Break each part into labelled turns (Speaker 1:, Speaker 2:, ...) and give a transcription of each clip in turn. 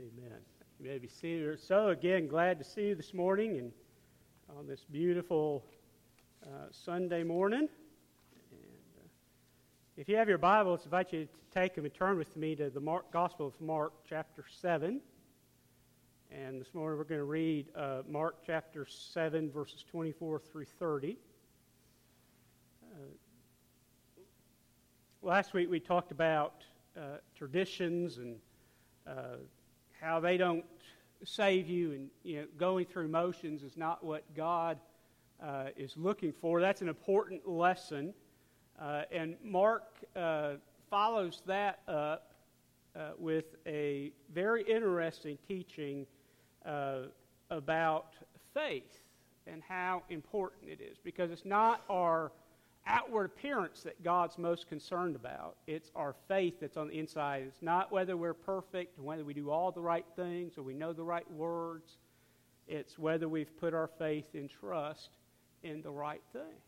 Speaker 1: Amen. You may be seated. So, again, glad to see you this morning and on this beautiful uh, Sunday morning. And, uh, if you have your Bibles, I invite you to take them and turn with me to the Mark, Gospel of Mark, chapter 7. And this morning we're going to read uh, Mark chapter 7, verses 24 through 30. Uh, last week we talked about uh, traditions and uh, how they don't save you, and you know, going through motions is not what God uh, is looking for. That's an important lesson. Uh, and Mark uh, follows that up uh, with a very interesting teaching uh, about faith and how important it is, because it's not our outward appearance that God's most concerned about. It's our faith that's on the inside. It's not whether we're perfect, whether we do all the right things or we know the right words. It's whether we've put our faith and trust in the right thing.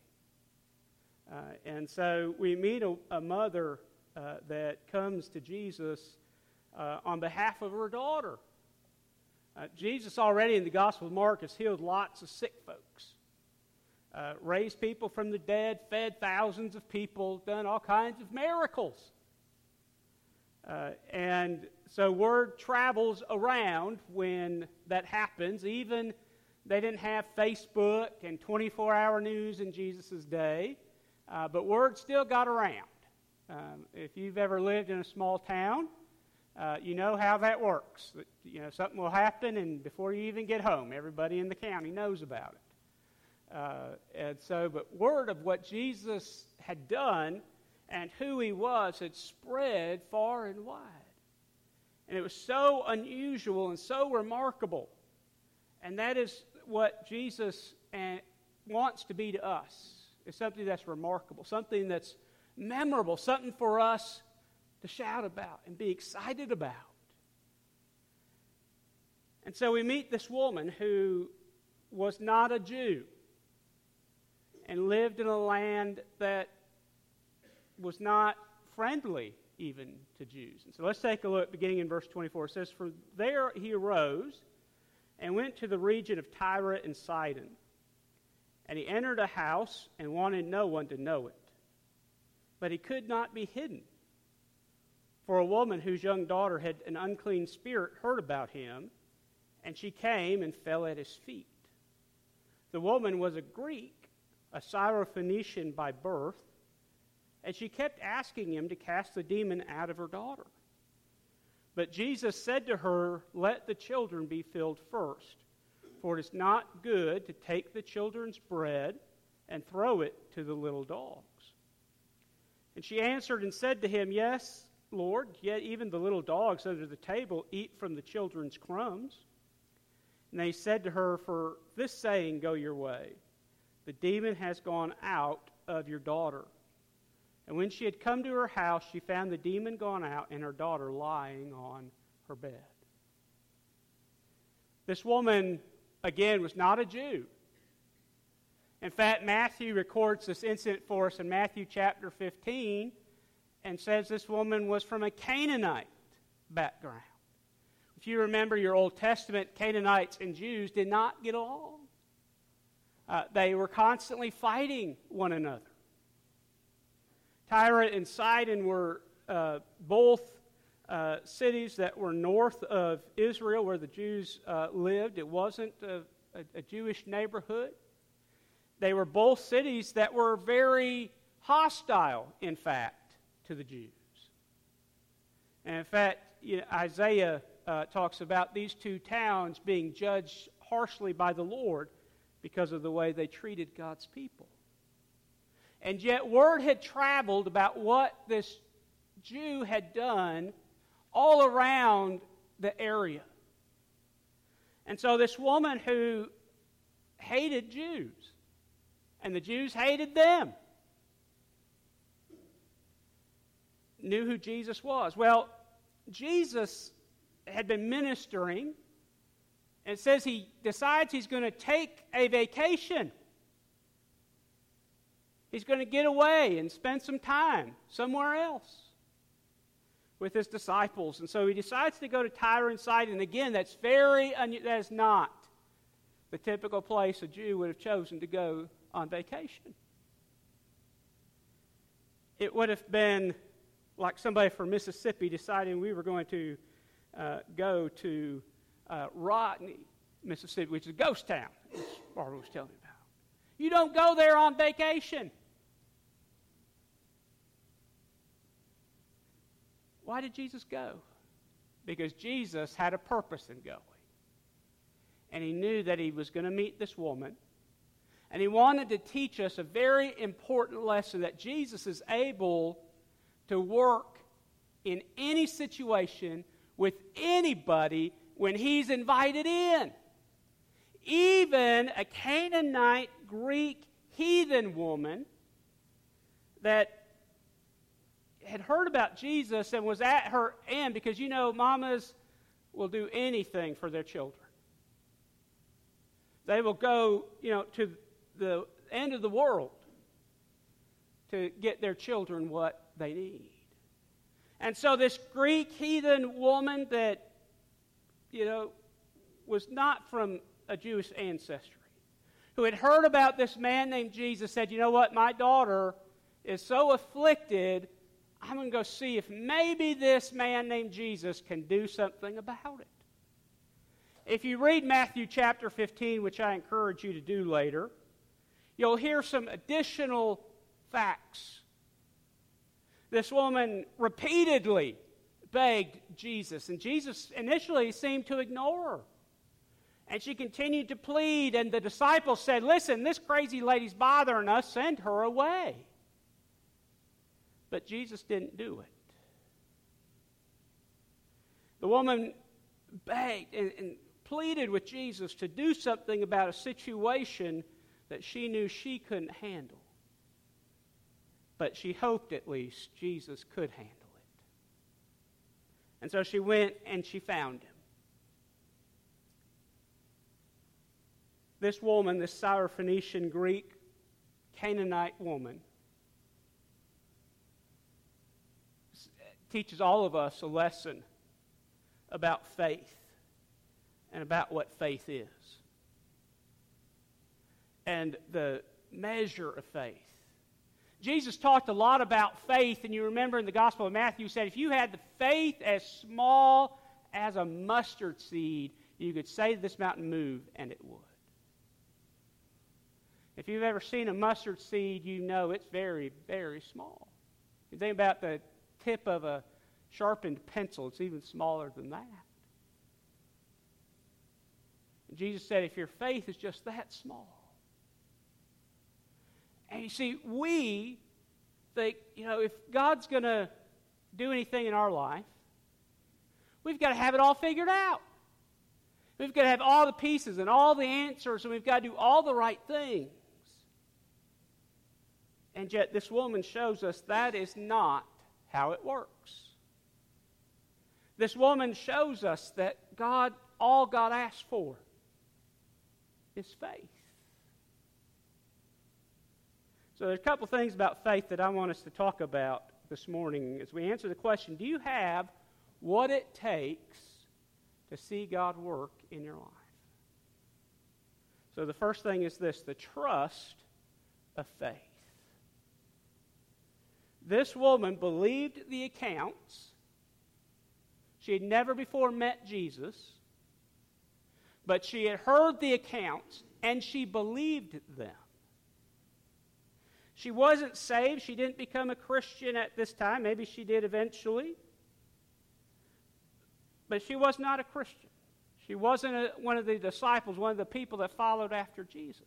Speaker 1: Uh, and so we meet a, a mother uh, that comes to Jesus uh, on behalf of her daughter. Uh, Jesus already in the Gospel of Mark has healed lots of sick folks uh, raised people from the dead, fed thousands of people, done all kinds of miracles. Uh, and so word travels around when that happens. Even they didn't have Facebook and 24 hour news in Jesus' day, uh, but word still got around. Um, if you've ever lived in a small town, uh, you know how that works. You know, something will happen, and before you even get home, everybody in the county knows about it. Uh, and so, but word of what Jesus had done and who he was had spread far and wide. And it was so unusual and so remarkable. And that is what Jesus uh, wants to be to us. It's something that's remarkable, something that's memorable, something for us to shout about and be excited about. And so we meet this woman who was not a Jew and lived in a land that was not friendly even to Jews. And so let's take a look beginning in verse 24. It says, From there he arose and went to the region of Tyre and Sidon. And he entered a house and wanted no one to know it. But he could not be hidden. For a woman whose young daughter had an unclean spirit heard about him, and she came and fell at his feet. The woman was a Greek a Syrophoenician by birth, and she kept asking him to cast the demon out of her daughter. But Jesus said to her, Let the children be filled first, for it is not good to take the children's bread and throw it to the little dogs. And she answered and said to him, Yes, Lord, yet even the little dogs under the table eat from the children's crumbs. And they said to her, For this saying, go your way. The demon has gone out of your daughter. And when she had come to her house, she found the demon gone out and her daughter lying on her bed. This woman, again, was not a Jew. In fact, Matthew records this incident for us in Matthew chapter 15 and says this woman was from a Canaanite background. If you remember your Old Testament, Canaanites and Jews did not get along. Uh, they were constantly fighting one another. Tyre and Sidon were uh, both uh, cities that were north of Israel where the Jews uh, lived. It wasn't a, a, a Jewish neighborhood. They were both cities that were very hostile, in fact, to the Jews. And in fact, you know, Isaiah uh, talks about these two towns being judged harshly by the Lord because of the way they treated God's people. And yet, word had traveled about what this Jew had done all around the area. And so, this woman who hated Jews, and the Jews hated them, knew who Jesus was. Well, Jesus had been ministering and says he decides he's going to take a vacation. He's going to get away and spend some time somewhere else. with his disciples. And so he decides to go to Tyre and Sidon. And again, that's very, that is not the typical place a Jew would have chosen to go on vacation. It would have been like somebody from Mississippi deciding we were going to uh, go to uh, Rodney, Mississippi, which is a ghost town, as Barbara was telling me about. You don't go there on vacation. Why did Jesus go? Because Jesus had a purpose in going. And he knew that he was going to meet this woman. And he wanted to teach us a very important lesson that Jesus is able to work in any situation with anybody when he's invited in. Even a Canaanite Greek heathen woman that had heard about Jesus and was at her end because you know, mamas will do anything for their children. They will go, you know, to the end of the world to get their children what they need. And so this Greek heathen woman that, you know, was not from a Jewish ancestry, who had heard about this man named Jesus, said, You know what? My daughter is so afflicted I'm going to go see if maybe this man named Jesus can do something about it. If you read Matthew chapter 15, which I encourage you to do later, you'll hear some additional facts. This woman repeatedly begged Jesus, and Jesus initially seemed to ignore her. And she continued to plead, and the disciples said, Listen, this crazy lady's bothering us, send her away. But Jesus didn't do it. The woman begged and, and pleaded with Jesus to do something about a situation that she knew she couldn't handle. But she hoped at least Jesus could handle. And so she went and she found him. This woman, this Syrophoenician Greek Canaanite woman, teaches all of us a lesson about faith and about what faith is and the measure of faith. Jesus talked a lot about faith, and you remember in the Gospel of Matthew, he said, if you had the faith as small as a mustard seed, you could say to this mountain, move, and it would. If you've ever seen a mustard seed, you know it's very, very small. You think about the tip of a sharpened pencil. It's even smaller than that. And Jesus said, if your faith is just that small. And you see, we think, you know, if God's going to do anything in our life, we've got to have it all figured out. We've got to have all the pieces and all the answers, and we've got to do all the right things. And yet, this woman shows us that is not how it works. This woman shows us that God, all God asks for is faith. So there's a couple things about faith that I want us to talk about this morning as we answer the question Do you have what it takes to see God work in your life? So the first thing is this the trust of faith. This woman believed the accounts. She had never before met Jesus, but she had heard the accounts and she believed them. She wasn't saved. She didn't become a Christian at this time. Maybe she did eventually. But she was not a Christian. She wasn't a, one of the disciples, one of the people that followed after Jesus.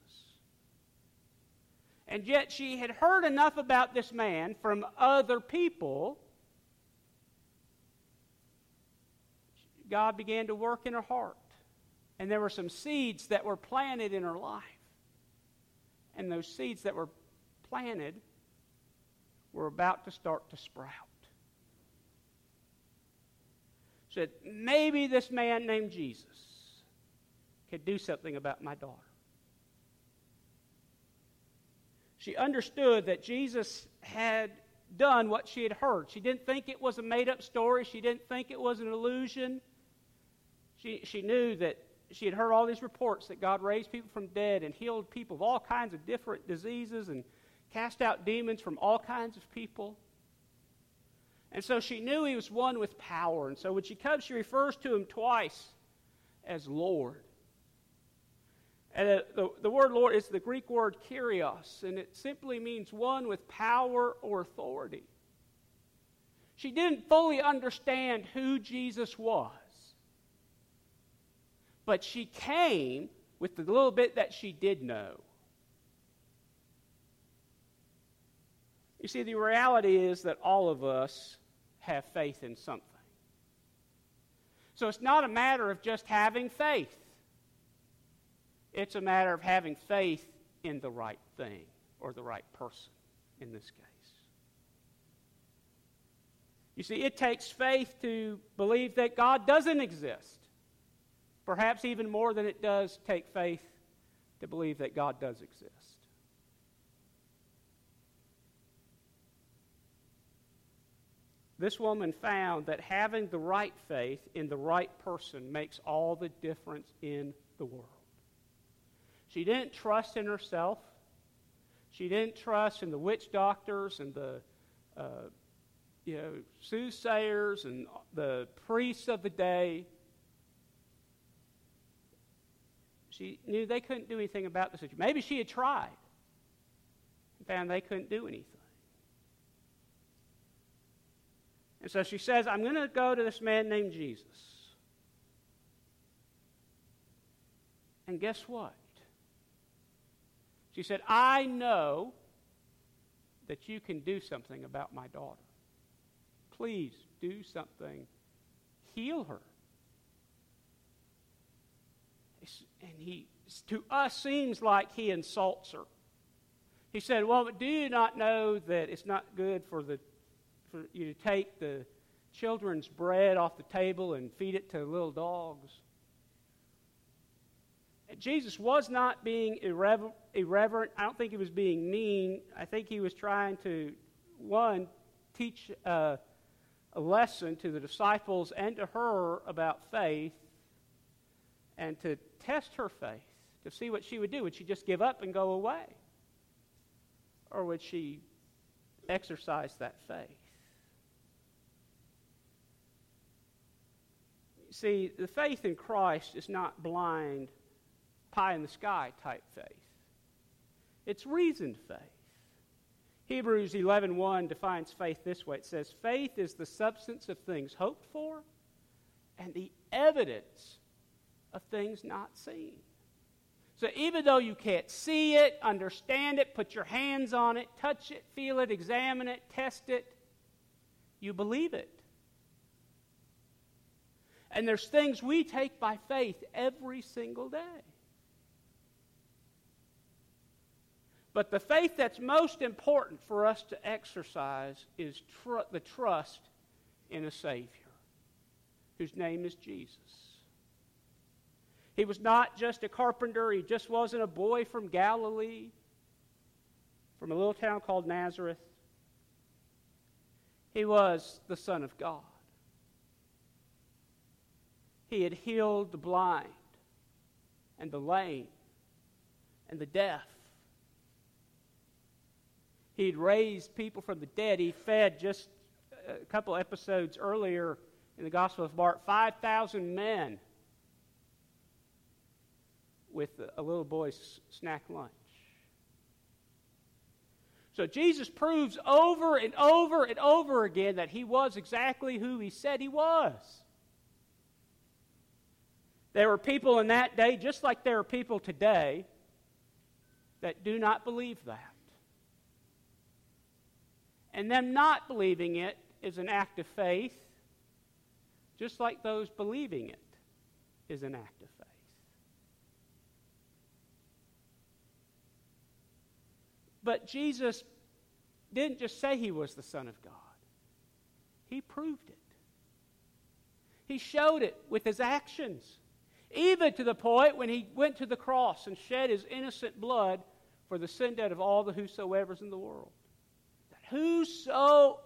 Speaker 1: And yet she had heard enough about this man from other people. God began to work in her heart. And there were some seeds that were planted in her life. And those seeds that were planted were about to start to sprout. Said, maybe this man named Jesus could do something about my daughter. She understood that Jesus had done what she had heard. She didn't think it was a made up story, she didn't think it was an illusion. She, she knew that she had heard all these reports that God raised people from dead and healed people of all kinds of different diseases and cast out demons from all kinds of people. And so she knew he was one with power. And so when she comes, she refers to him twice as Lord. And the, the, the, word Lord is the Greek word kyrios, and it simply means one with power or authority. She didn't fully understand who Jesus was, but she came with the little bit that she did know. You see, the reality is that all of us have faith in something. So it's not a matter of just having faith, it's a matter of having faith in the right thing or the right person in this case. You see, it takes faith to believe that God doesn't exist. Perhaps even more than it does take faith to believe that God does exist. This woman found that having the right faith in the right person makes all the difference in the world. She didn't trust in herself. She didn't trust in the witch doctors and the uh, you know, soothsayers and the priests of the day. She knew they couldn't do anything about the situation. Maybe she had tried and found they couldn't do anything. And so she says, I'm going to go to this man named Jesus. And guess what? She said, I know that you can do something about my daughter. Please do something. Heal her. And he, to us, seems like he insults her. He said, Well, do you not know that it's not good for the for you to take the children's bread off the table and feed it to little dogs. Jesus was not being irrever- irreverent. I don't think he was being mean. I think he was trying to, one, teach uh, a lesson to the disciples and to her about faith and to test her faith, to see what she would do. Would she just give up and go away? Or would she exercise that faith? See, the faith in Christ is not blind, pie in the sky type faith. It's reasoned faith. Hebrews 11:1 defines faith this way. It says, "Faith is the substance of things hoped for and the evidence of things not seen." So even though you can't see it, understand it, put your hands on it, touch it, feel it, examine it, test it, you believe it. And there's things we take by faith every single day. But the faith that's most important for us to exercise is tr- the trust in a Savior whose name is Jesus. He was not just a carpenter, he just wasn't a boy from Galilee, from a little town called Nazareth. He was the Son of God. He had healed the blind and the lame and the deaf. He had raised people from the dead. He fed just a couple episodes earlier in the Gospel of Mark 5,000 men with a little boy's snack lunch. So Jesus proves over and over and over again that he was exactly who he said he was. There were people in that day, just like there are people today, that do not believe that. And them not believing it is an act of faith, just like those believing it is an act of faith. But Jesus didn't just say he was the Son of God, he proved it. He showed it with his actions even to the point when he went to the cross and shed his innocent blood for the sin debt of all the whosoever's in the world. That whosoever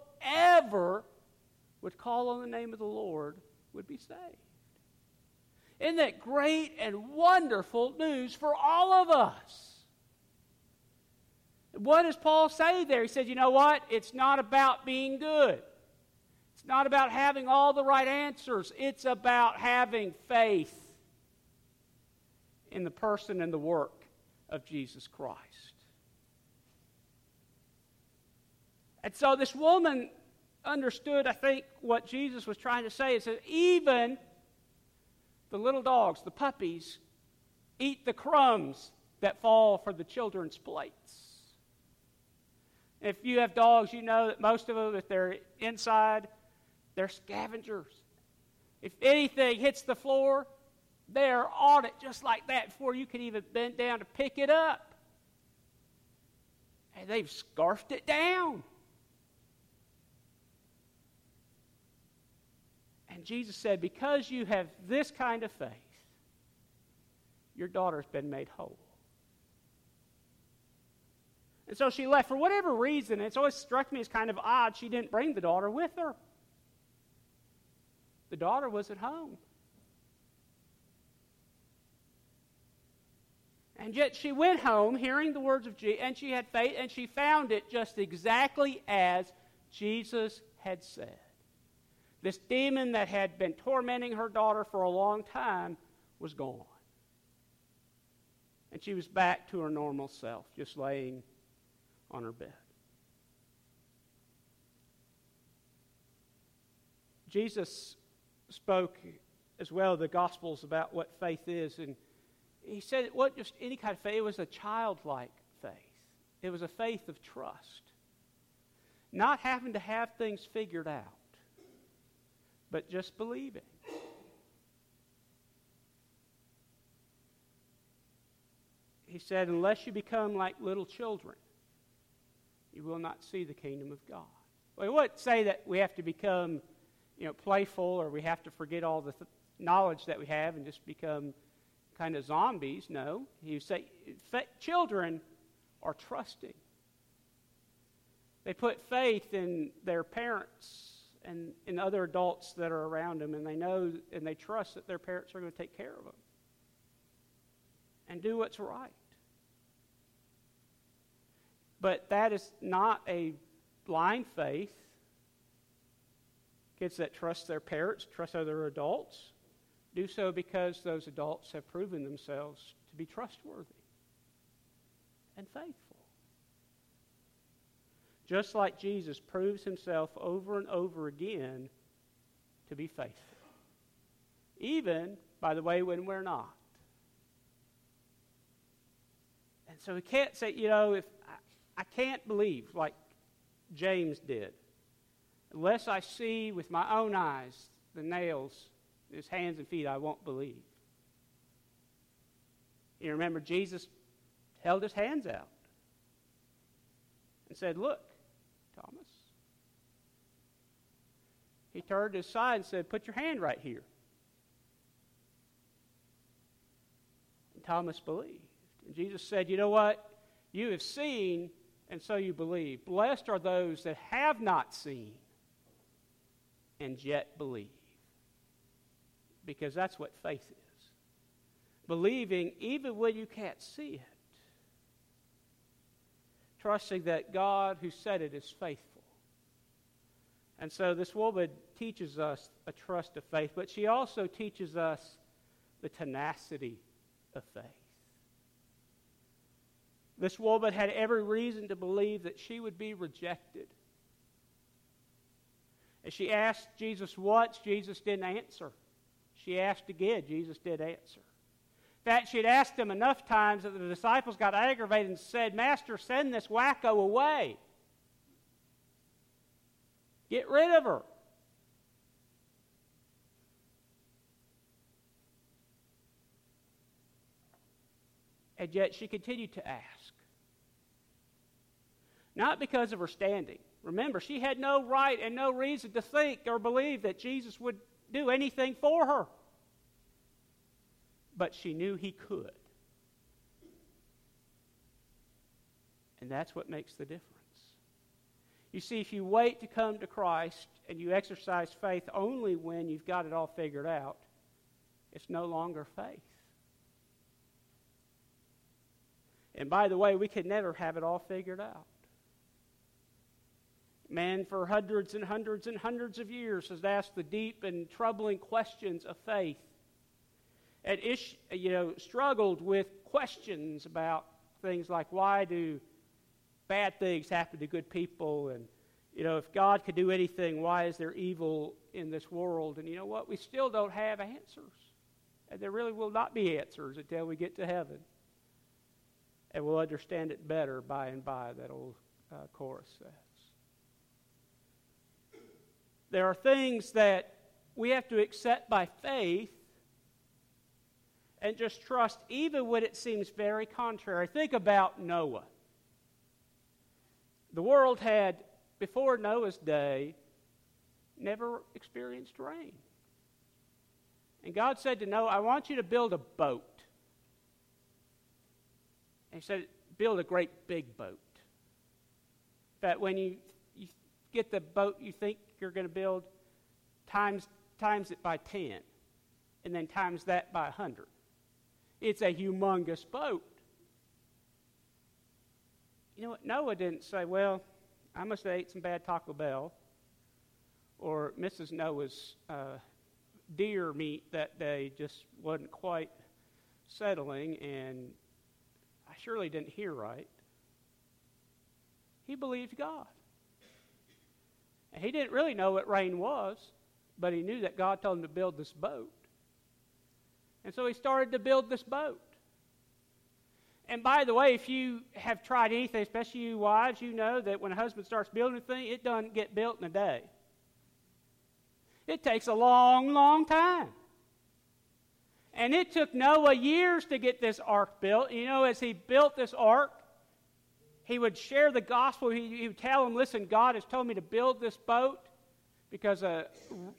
Speaker 1: would call on the name of the Lord would be saved. Isn't that great and wonderful news for all of us? What does Paul say there? He said, you know what? It's not about being good. It's not about having all the right answers. It's about having faith in the person and the work of Jesus Christ. And so this woman understood, I think, what Jesus was trying to say is that even the little dogs, the puppies, eat the crumbs that fall from the children's plates. If you have dogs, you know that most of them, if they're inside, they're scavengers. If anything hits the floor, they're on it just like that before you can even bend down to pick it up. And they've scarfed it down. And Jesus said, Because you have this kind of faith, your daughter's been made whole. And so she left. For whatever reason, it's always struck me as kind of odd she didn't bring the daughter with her. The daughter was at home. And yet she went home hearing the words of Jesus, and she had faith, and she found it just exactly as Jesus had said. This demon that had been tormenting her daughter for a long time was gone. And she was back to her normal self, just laying on her bed. Jesus spoke as well the Gospels about what faith is, and he said it wasn't just any kind of faith, it was a childlike faith. It was a faith of trust. Not having to have things figured out, but just believing. He said, unless you become like little children, you will not see the kingdom of God. Well, he wouldn't say that we have to become, you know, playful or we have to forget all the th- knowledge that we have and just become kind of zombies. No, would say children are trusting. They put faith in their parents and in other adults that are around them, and they know and they trust that their parents are going to take care of them and do what's right. But that is not a blind faith. Kids that trust their parents, trust other adults, do so because those adults have proven themselves to be trustworthy and faithful. Just like Jesus proves himself over and over again to be faithful. Even, by the way, when we're not. And so we can't say, you know, if I can't believe like James did unless I see with my own eyes the nails his hands and feet, I won't believe. You remember Jesus held his hands out and said, Look, Thomas. He turned his side and said, Put your hand right here. And Thomas believed. And Jesus said, You know what? You have seen and so you believe. Blessed are those that have not seen and yet believe. Because that's what faith is. Believing even when you can't see it. Trusting that God who said it is faithful. And so this woman teaches us a trust of faith, but she also teaches us the tenacity of faith. This woman had every reason to believe that she would be rejected. As she asked Jesus what, Jesus didn't answer. She asked again, Jesus did answer. In fact, she had asked him enough times that the disciples got aggravated and said, Master, send this wacko away. Get rid of her. And yet she continued to ask. Not because of her standing. Remember, she had no right and no reason to think or believe that Jesus would do anything for her. But she knew he could. And that's what makes the difference. You see, if you wait to come to Christ and you exercise faith only when you've got it all figured out, it's no longer faith. And by the way, we could never have it all figured out. Man, for hundreds and hundreds and hundreds of years, has asked the deep and troubling questions of faith, and ish, you know, struggled with questions about things like why do bad things happen to good people, and you know, if God could do anything, why is there evil in this world? And you know what? We still don't have answers, and there really will not be answers until we get to heaven, and we'll understand it better by and by. That old uh, chorus says. There are things that we have to accept by faith and just trust, even when it seems very contrary. Think about Noah. The world had, before Noah's day, never experienced rain. And God said to Noah, I want you to build a boat. And he said, build a great big boat. That when you, you get the boat you think you're going to build, times, times it by 10, and then times that by 100. It's a humongous boat. You know what? Noah didn't say, well, I must have ate some bad Taco Bell, or Mrs. Noah's uh, deer meat that day just wasn't quite settling, and I surely didn't hear right. He believed God. And he didn't really know what rain was, but he knew that God told him to build this boat. And so he started to build this boat. And by the way, if you have tried anything, especially you wives, you know that when a husband starts building a thing, it doesn't get built in a day. It takes a long, long time. And it took Noah years to get this ark built. You know, as he built this ark, he would share the gospel. He, he would tell them, listen, God has told me to build this boat because uh,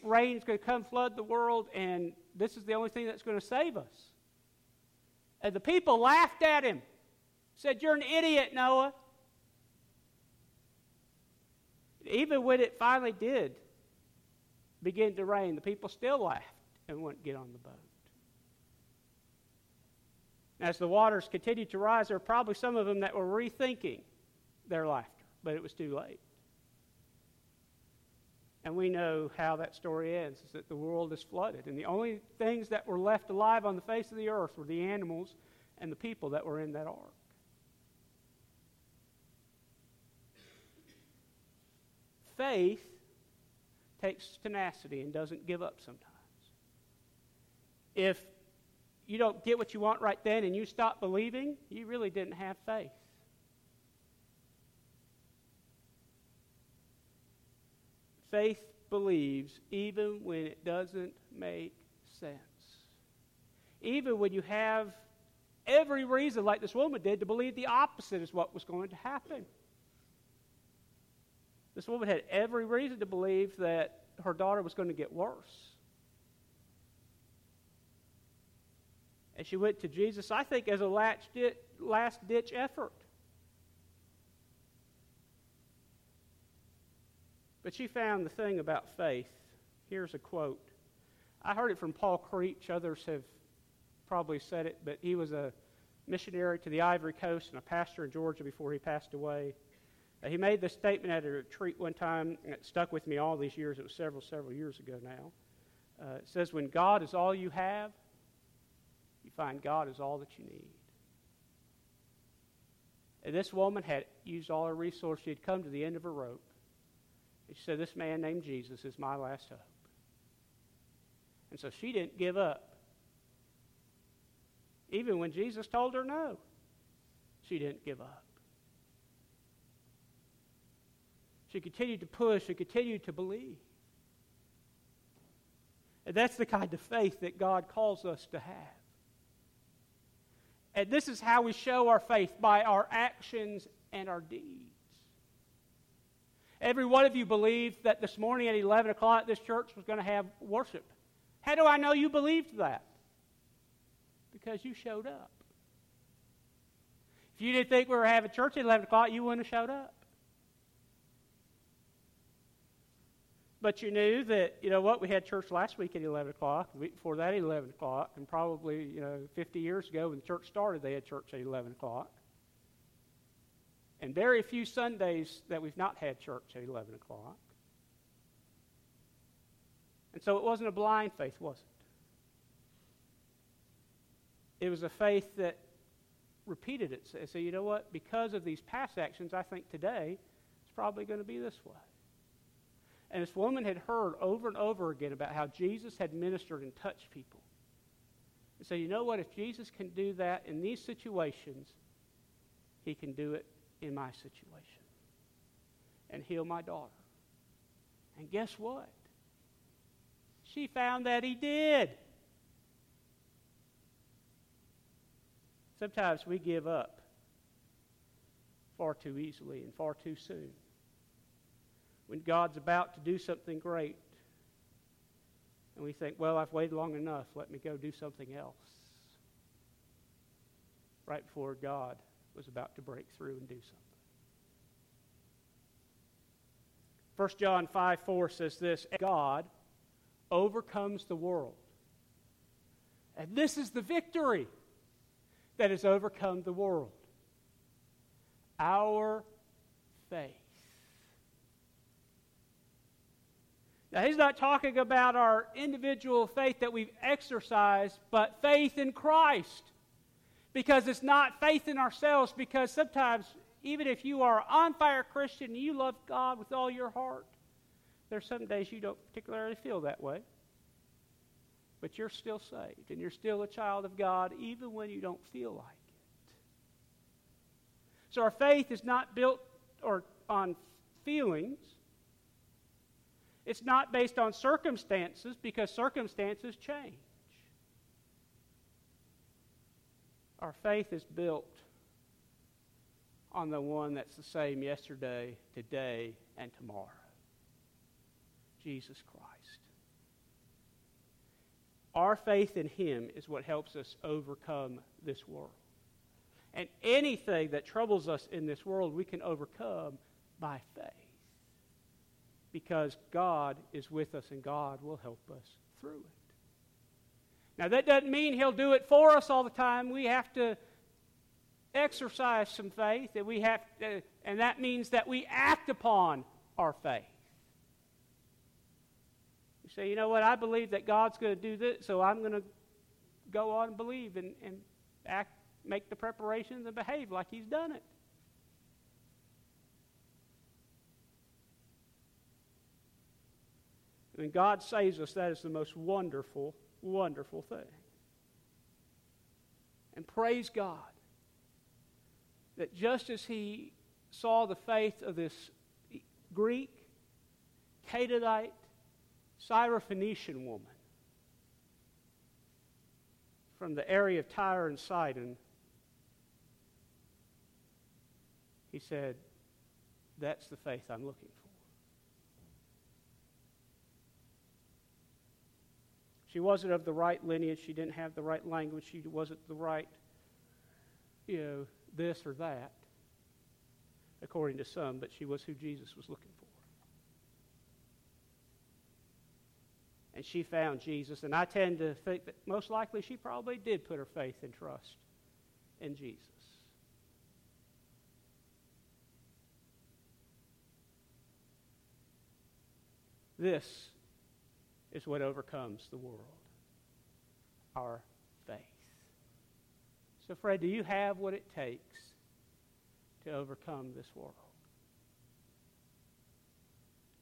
Speaker 1: rain's going to come flood the world, and this is the only thing that's going to save us. And the people laughed at him, said, You're an idiot, Noah. Even when it finally did begin to rain, the people still laughed and wouldn't get on the boat. As the waters continued to rise, there were probably some of them that were rethinking their laughter, but it was too late. And we know how that story ends is that the world is flooded. And the only things that were left alive on the face of the earth were the animals and the people that were in that ark. Faith takes tenacity and doesn't give up sometimes. If you don't get what you want right then and you stop believing, you really didn't have faith. Faith believes even when it doesn't make sense. Even when you have every reason, like this woman did, to believe the opposite is what was going to happen. This woman had every reason to believe that her daughter was going to get worse. And she went to Jesus, I think, as a last ditch effort. But she found the thing about faith. Here's a quote. I heard it from Paul Creech. Others have probably said it, but he was a missionary to the Ivory Coast and a pastor in Georgia before he passed away. Uh, he made this statement at a retreat one time, and it stuck with me all these years. It was several, several years ago now. Uh, it says, When God is all you have, you find God is all that you need. And this woman had used all her resources. She had come to the end of her rope. And she said, This man named Jesus is my last hope. And so she didn't give up. Even when Jesus told her no, she didn't give up. She continued to push and continued to believe. And that's the kind of faith that God calls us to have. And this is how we show our faith by our actions and our deeds. Every one of you believed that this morning at 11 o'clock this church was going to have worship. How do I know you believed that? Because you showed up. If you didn't think we were having church at 11 o'clock, you wouldn't have showed up. But you knew that, you know what, we had church last week at 11 o'clock, the week before that at 11 o'clock, and probably, you know, 50 years ago when the church started, they had church at 11 o'clock. And very few Sundays that we've not had church at 11 o'clock. And so it wasn't a blind faith, was it? It was a faith that repeated itself. So, you know what? Because of these past actions, I think today it's probably going to be this way. And this woman had heard over and over again about how Jesus had ministered and touched people. And so, you know what? If Jesus can do that in these situations, he can do it in my situation and heal my daughter. And guess what? She found that he did. Sometimes we give up far too easily and far too soon when God's about to do something great. And we think, well, I've waited long enough. Let me go do something else. Right before God was about to break through and do something. 1 John 5 4 says this God overcomes the world. And this is the victory that has overcome the world our faith. Now, he's not talking about our individual faith that we've exercised, but faith in Christ. Because it's not faith in ourselves, because sometimes, even if you are an on fire Christian and you love God with all your heart, there's some days you don't particularly feel that way. But you're still saved, and you're still a child of God, even when you don't feel like it. So our faith is not built or on feelings it's not based on circumstances because circumstances change. Our faith is built on the one that's the same yesterday, today, and tomorrow Jesus Christ. Our faith in Him is what helps us overcome this world. And anything that troubles us in this world, we can overcome by faith because God is with us and God will help us through it. Now, that doesn't mean He'll do it for us all the time. We have to exercise some faith, and, we have to, and that means that we act upon our faith. You say, you know what, I believe that God's going to do this, so I'm going to go on and believe and, and act, make the preparations and behave like He's done it. When God saves us, that is the most wonderful, wonderful thing. And praise God that just as He saw the faith of this Greek, Canaanite, Syrophoenician woman from the area of Tyre and Sidon, He said, That's the faith I'm looking for. She wasn't of the right lineage. She didn't have the right language. She wasn't the right, you know, this or that, according to some, but she was who Jesus was looking for. And she found Jesus. And I tend to think that most likely she probably did put her faith and trust in Jesus. This is what overcomes the world our faith. So, Fred, do you have what it takes to overcome this world?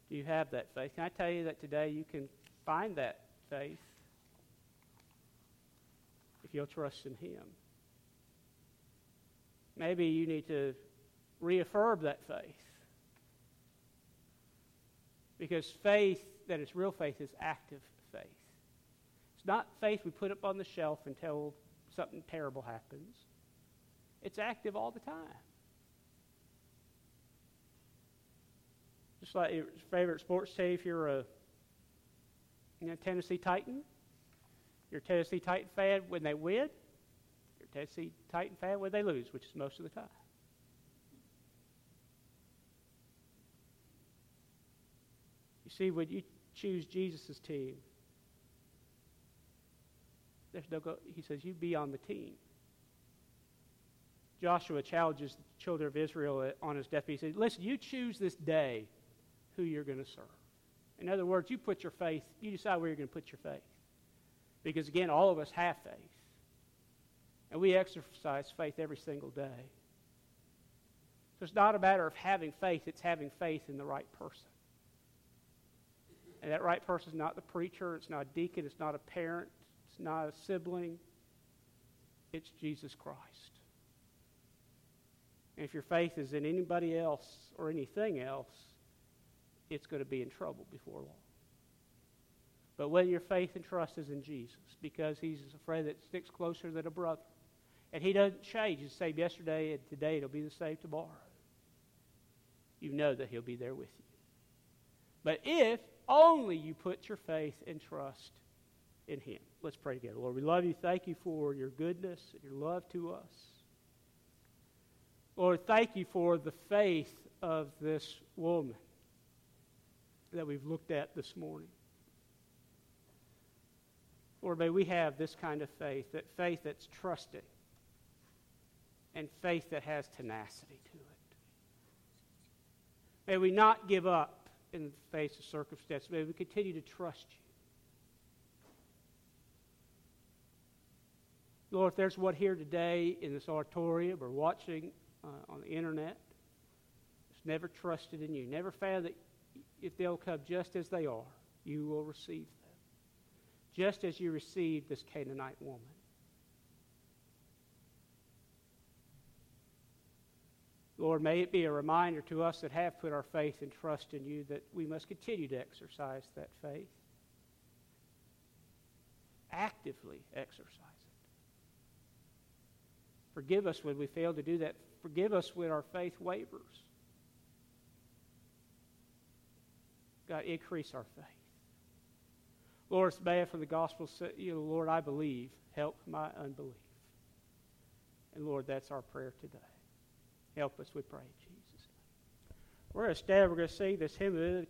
Speaker 1: Do you have that faith? Can I tell you that today you can find that faith if you'll trust in Him? Maybe you need to reaffirm that faith. Because faith that is real faith is active faith. It's not faith we put up on the shelf until something terrible happens. It's active all the time. Just like your favorite sports team, if you're a you know, Tennessee Titan, you're a Tennessee Titan fan when they win, you're a Tennessee Titan fan when they lose, which is most of the time. You see, when you choose Jesus' team, there's no go, he says, you be on the team. Joshua challenges the children of Israel on his deathbed. He said, Listen, you choose this day who you're going to serve. In other words, you put your faith, you decide where you're going to put your faith. Because again, all of us have faith. And we exercise faith every single day. So it's not a matter of having faith, it's having faith in the right person. And that right person is not the preacher, it's not a deacon, it's not a parent, it's not a sibling, it's Jesus Christ. And if your faith is in anybody else or anything else, it's going to be in trouble before long. But when your faith and trust is in Jesus, because He's a friend that sticks closer than a brother, and He doesn't change. He's the same yesterday and today, it'll be the same tomorrow. You know that He'll be there with you. But if only you put your faith and trust in Him. Let's pray together. Lord, we love you. Thank you for your goodness and your love to us. Lord, thank you for the faith of this woman that we've looked at this morning. Lord, may we have this kind of faith, that faith that's trusting and faith that has tenacity to it. May we not give up in the face of circumstance. May we continue to trust you. Lord, if there's one here today in this auditorium or watching uh, on the internet that's never trusted in you, never found that if they'll come just as they are, you will receive them. Just as you received this Canaanite woman. Lord, may it be a reminder to us that have put our faith and trust in you that we must continue to exercise that faith. Actively exercise it. Forgive us when we fail to do that. Forgive us when our faith wavers. God, increase our faith. Lord, it's bad for the gospel. You know, Lord, I believe. Help my unbelief. And Lord, that's our prayer today. Help us, we pray, Jesus. We're going to stand. We're going to sing this hymn.